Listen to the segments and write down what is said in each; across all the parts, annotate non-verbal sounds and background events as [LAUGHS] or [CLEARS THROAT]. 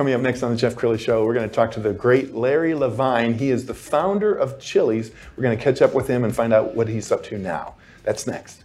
Coming up next on the Jeff Crilley Show, we're going to talk to the great Larry Lavine. He is the founder of Chili's. We're going to catch up with him and find out what he's up to now. That's next.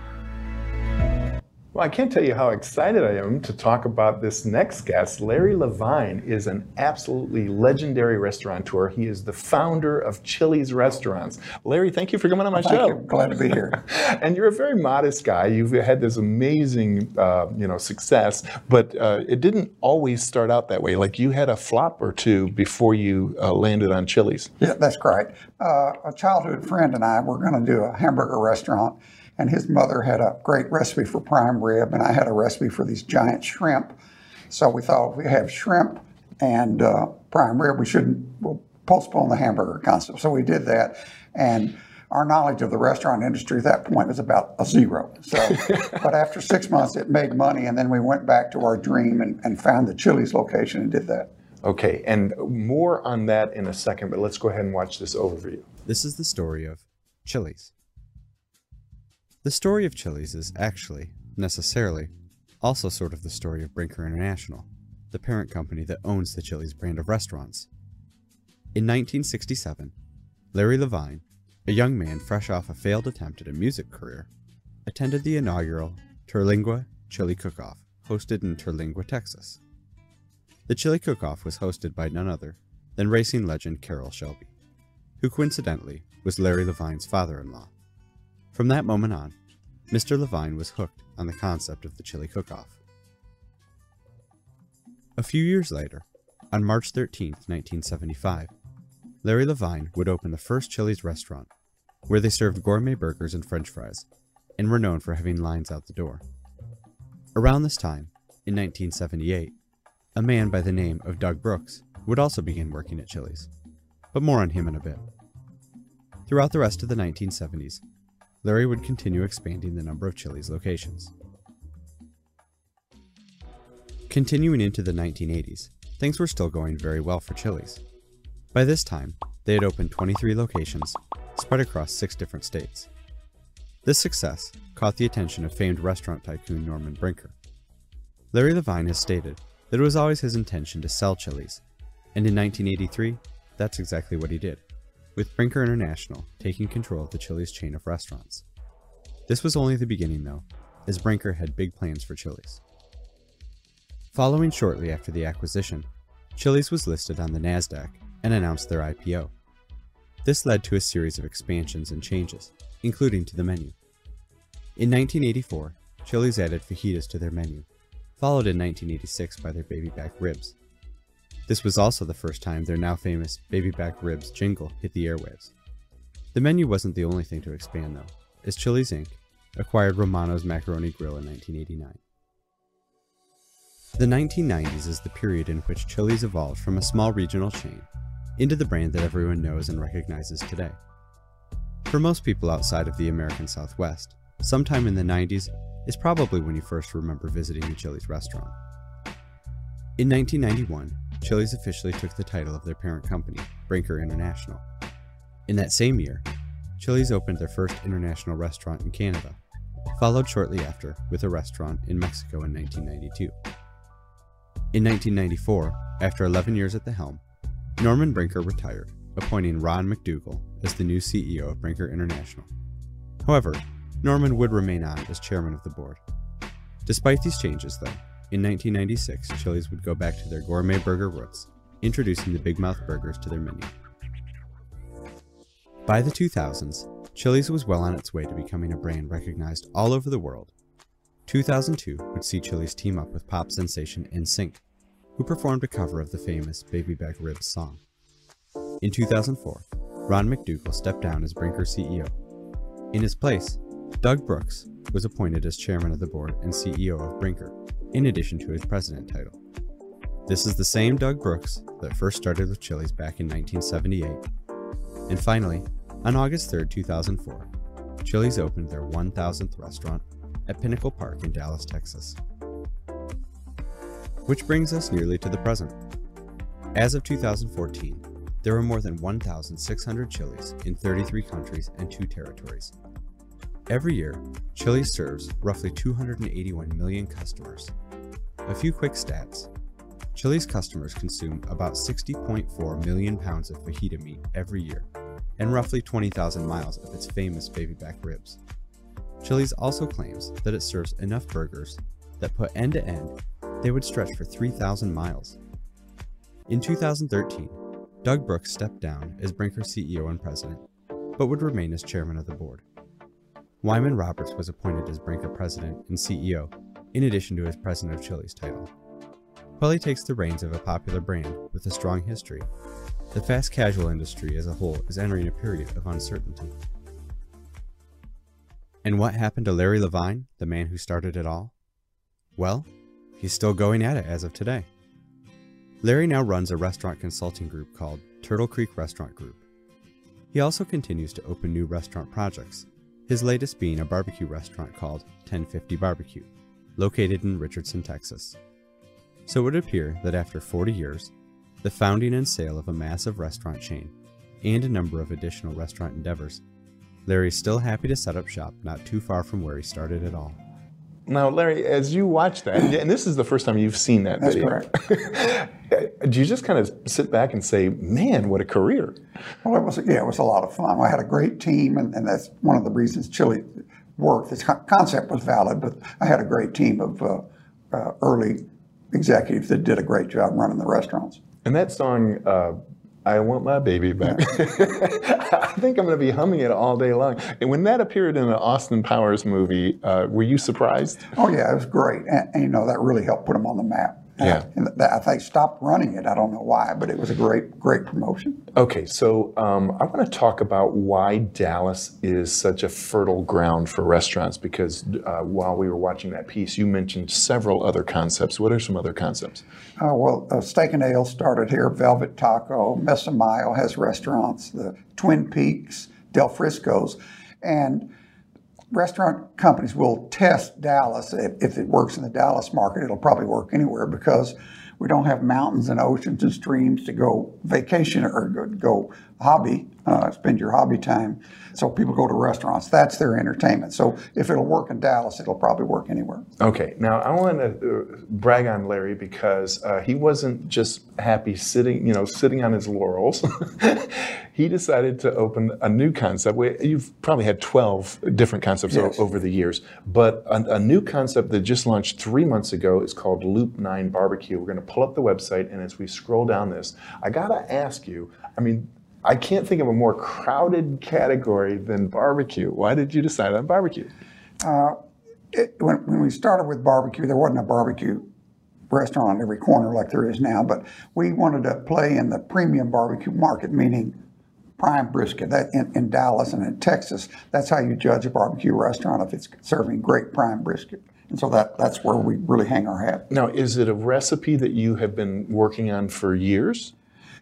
Well, I can't tell you how excited I am to talk about this next guest. Larry Lavine is an absolutely legendary restaurateur. He is the founder of Chili's Restaurants. Larry, thank you for coming on my Thank show. you. Glad to be here. [LAUGHS] and you're a very modest guy. You've had this amazing, uh, you know, success, but uh, it didn't always start out that way. Like you had a flop or two before you uh, landed on Chili's. Yeah, that's correct. Uh, a childhood friend and I were going to do a hamburger restaurant, and his mother had a great recipe for prime rib, and I had a recipe for these giant shrimp. So we thought if we have shrimp and uh, prime rib, we shouldn't we'll postpone the hamburger concept. So we did that, and our knowledge of the restaurant industry at that point was about a zero. So, [LAUGHS] but after six months, it made money, and then we went back to our dream and, and found the Chili's location and did that. Okay, and more on that in a second, but let's go ahead and watch this overview. This is the story of Chili's. The story of Chili's is actually, necessarily, also sort of the story of Brinker International, the parent company that owns the Chili's brand of restaurants. In 1967, Larry Lavine, a young man fresh off a failed attempt at a music career, attended the inaugural Terlingua Chili Cook-Off, hosted in Terlingua, Texas. The Chili Cook-Off was hosted by none other than racing legend Carroll Shelby, who coincidentally was Larry Lavine's father-in-law. From that moment on, Mr. Lavine was hooked on the concept of the chili cook-off. A few years later, on March 13, 1975, Larry Lavine would open the first Chili's restaurant, where they served gourmet burgers and french fries, and were known for having lines out the door. Around this time, in 1978, a man by the name of Doug Brooks would also begin working at Chili's, but more on him in a bit. Throughout the rest of the 1970s, Larry would continue expanding the number of Chili's locations. Continuing into the 1980s, things were still going very well for Chili's. By this time, they had opened 23 locations, spread across six different states. This success caught the attention of famed restaurant tycoon Norman Brinker. Larry Lavine has stated that it was always his intention to sell Chili's, and in 1983, that's exactly what he did with Brinker International taking control of the Chili's chain of restaurants. This was only the beginning, though, as Brinker had big plans for Chili's. Following shortly after the acquisition, Chili's was listed on the NASDAQ and announced their IPO. This led to a series of expansions and changes, including to the menu. In 1984, Chili's added fajitas to their menu, followed in 1986 by their baby back ribs. This was also the first time their now famous Baby Back Ribs jingle hit the airwaves. The menu wasn't the only thing to expand, though, as Chili's Inc. acquired Romano's Macaroni Grill in 1989. The 1990s is the period in which Chili's evolved from a small regional chain into the brand that everyone knows and recognizes today. For most people outside of the American Southwest, sometime in the 90s is probably when you first remember visiting a Chili's restaurant. In 1991, Chili's officially took the title of their parent company, Brinker International. In that same year, Chili's opened their first international restaurant in Canada, followed shortly after with a restaurant in Mexico in 1992. In 1994, after 11 years at the helm, Norman Brinker retired, appointing Ron McDougall as the new CEO of Brinker International. However, Norman would remain on as chairman of the board. Despite these changes, though, in 1996, Chili's would go back to their gourmet burger roots, introducing the Big Mouth burgers to their menu. By the 2000s, Chili's was well on its way to becoming a brand recognized all over the world. 2002 would see Chili's team up with pop sensation NSYNC, who performed a cover of the famous Baby Back Ribs song. In 2004, Ron McDougall stepped down as Brinker CEO. In his place, Doug Brooks was appointed as chairman of the board and CEO of Brinker, in addition to his president title. This is the same Doug Brooks that first started with Chili's back in 1978. And finally, on August 3, 2004, Chili's opened their 1000th restaurant at Pinnacle Park in Dallas, Texas. Which brings us nearly to the present. As of 2014, there were more than 1,600 Chili's in 33 countries and 2 territories. Every year, Chili's serves roughly 281 million customers. A few quick stats. Chili's customers consume about 60.4 million pounds of fajita meat every year, and roughly 20,000 miles of its famous baby back ribs. Chili's also claims that it serves enough burgers that put end to end, they would stretch for 3,000 miles. In 2013, Doug Brooks stepped down as Brinker CEO and president, but would remain as chairman of the board. Wyman Roberts was appointed as Brinker president and CEO, in addition to his president of Chili's title. While takes the reins of a popular brand with a strong history, the fast casual industry as a whole is entering a period of uncertainty. And what happened to Larry Lavine, the man who started it all? Well, he's still going at it as of today. Larry now runs a restaurant consulting group called Turtle Creek Restaurant Group. He also continues to open new restaurant projects, his latest being a barbecue restaurant called 1050 Barbecue, located in Richardson, Texas. So it would appear that after 40 years, the founding and sale of a massive restaurant chain, and a number of additional restaurant endeavors, Larry's still happy to set up shop not too far from where he started at all. Now, Larry, as you watch that, [CLEARS THROAT] and this is the first time you've seen that That's video. correct. [LAUGHS] Do you just kind of sit back and say, "Man, what a career"? Well, it was yeah, it was a lot of fun. I had a great team, and, and that's one of the reasons Chili worked. The concept was valid, but I had a great team of uh, uh, early executives that did a great job running the restaurants. And that song, uh, "I Want My Baby Back," [LAUGHS] I think I'm going to be humming it all day long. And when that appeared in an Austin Powers movie, uh, were you surprised? Oh yeah, it was great, and, and you know that really helped put them on the map. Yeah. and that, I think stopped running it. I don't know why, but it was a great, great promotion. Okay, so um, I want to talk about why Dallas is such a fertile ground for restaurants. Because uh, while we were watching that piece, you mentioned several other concepts. What are some other concepts? Uh, well, uh, Steak and Ale started here. Velvet Taco, Meso Maya has restaurants. The Twin Peaks, Del Frisco's, and restaurant companies will test Dallas. If, if it works in the Dallas market, it'll probably work anywhere because we don't have mountains and oceans and streams to go vacation or go, go hobby, uh, spend your hobby time. So people go to restaurants. That's their entertainment. So if it'll work in Dallas, it'll probably work anywhere. Okay, now I want to uh, brag on Larry because uh, he wasn't just happy sitting, you know, sitting on his laurels. [LAUGHS] he decided to open a new concept. We- You've probably had 12 different concepts Yes. over the years, but a, a new concept that just launched three months ago is called Loop 9 Barbecue. We're going to pull up the website, and as we scroll down this, I got to ask you, I mean, I can't think of a more crowded category than barbecue. Why did you decide on barbecue? Uh, it, when, when we started with barbecue, there wasn't a barbecue restaurant on every corner like there is now, but we wanted to play in the premium barbecue market, meaning prime brisket. That in, in Dallas and in Texas, that's how you judge a barbecue restaurant if it's serving great prime brisket. And so that, that's where we really hang our hat. Now, is it a recipe that you have been working on for years?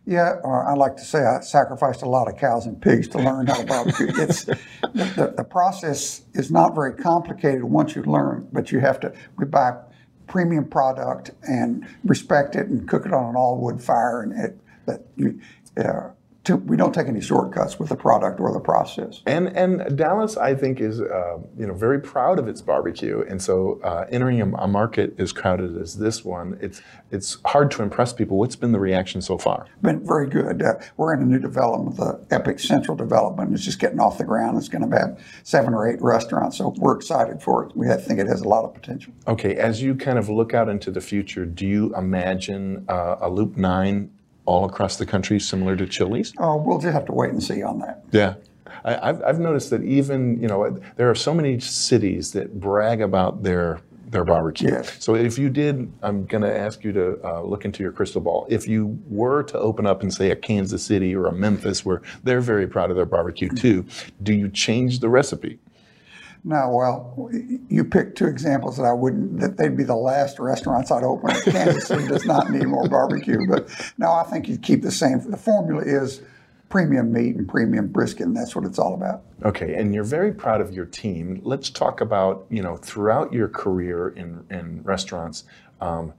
Yeah, I like to say I sacrificed a lot of cows and pigs to learn how to barbecue. It's the, the, the process is not very complicated once you learn, but you have to. We buy premium product and respect it and cook it on an all wood fire, and it, that you. Uh, to, we don't take any shortcuts with the product or the process. And and Dallas, I think, is uh, you know very proud of its barbecue, and so uh, entering a, a market as crowded as this one, it's it's hard to impress people. What's been the reaction so far? Been very good. Uh, we're in a new development, the Epic Central development. It's just getting off the ground. It's going to have seven or eight restaurants, so we're excited for it. We think it has a lot of potential. Okay, as you kind of look out into the future, do you imagine uh, a Loop Nine all across the country, similar to Chili's? Oh, we'll just have to wait and see on that. Yeah. I, I've, I've noticed that even, you know, there are so many cities that brag about their their barbecue. Yes. So if you did, I'm going to ask you to uh, look into your crystal ball. If you were to open up and say a Kansas City or a Memphis, where they're very proud of their barbecue too, do you change the recipe? No, well, you picked two examples that I wouldn't, that they'd be the last restaurants I'd open. [LAUGHS] Kansas City does not need more barbecue, but no, I think you'd keep the same. The formula is premium meat and premium brisket, and that's what it's all about. Okay, and you're very proud of your team. Let's talk about, you know, throughout your career in, in restaurants, um,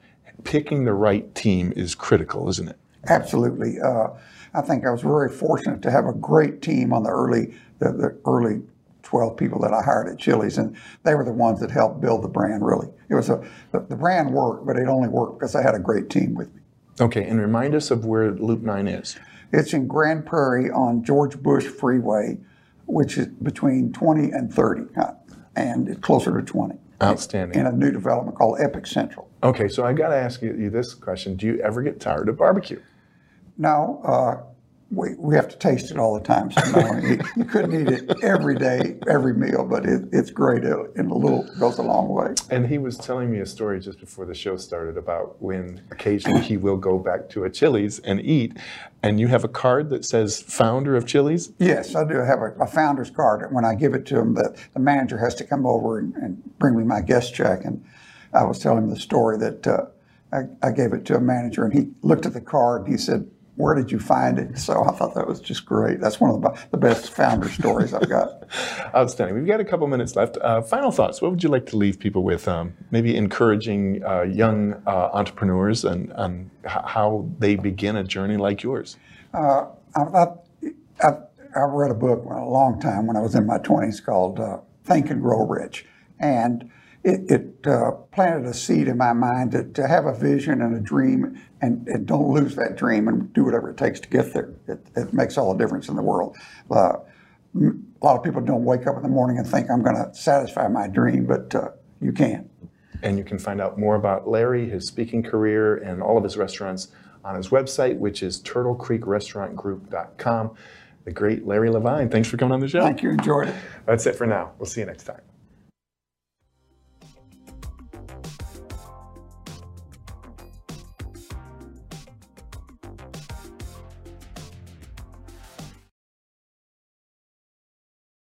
picking the right team is critical, isn't it? Absolutely. Uh, I think I was very fortunate to have a great team on the early, the, the early 12 people that I hired at Chili's, and they were the ones that helped build the brand. Really, it was a the, the brand worked, but it only worked because I had a great team with me. Okay, and remind us of where Loop 9 is. It's in Grand Prairie on George Bush Freeway, which is between 20 and 30, uh, and it's closer to 20. Outstanding. In a new development called Epic Central. Okay, so I got to ask you, you this question: Do you ever get tired of barbecue? No, uh, we, we have to taste it all the time. So no, you, you couldn't eat it every day, every meal, but it, it's great uh, and a little goes a long way. And he was telling me a story just before the show started about when occasionally he will go back to a Chili's and eat. And you have a card that says founder of Chili's? Yes, I do have a, a founder's card. When I give it to him, the, the manager has to come over and, and bring me my guest check. And I was telling him the story that uh, I, I gave it to a manager and he looked at the card and he said, where did you find it? So I thought that was just great. That's one of the, the best founder stories I've got. [LAUGHS] Outstanding. We've got a couple minutes left. Uh, final thoughts. What would you like to leave people with? Um, maybe encouraging uh, young uh, entrepreneurs and, and how they begin a journey like yours. Uh, I, I, I, I read a book a long time when I was in my 20s called uh, Think and Grow Rich. And it, it uh, planted a seed in my mind to, to have a vision and a dream and, and don't lose that dream and do whatever it takes to get there. It, it makes all the difference in the world. Uh, a lot of people don't wake up in the morning and think I'm going to satisfy my dream, but uh, you can. And you can find out more about Larry, his speaking career, and all of his restaurants on his website, which is turtlecreekrestaurantgroup.com. The great Larry Lavine. Thanks for coming on the show. Thank you. Enjoyed it. That's it for now. We'll see you next time.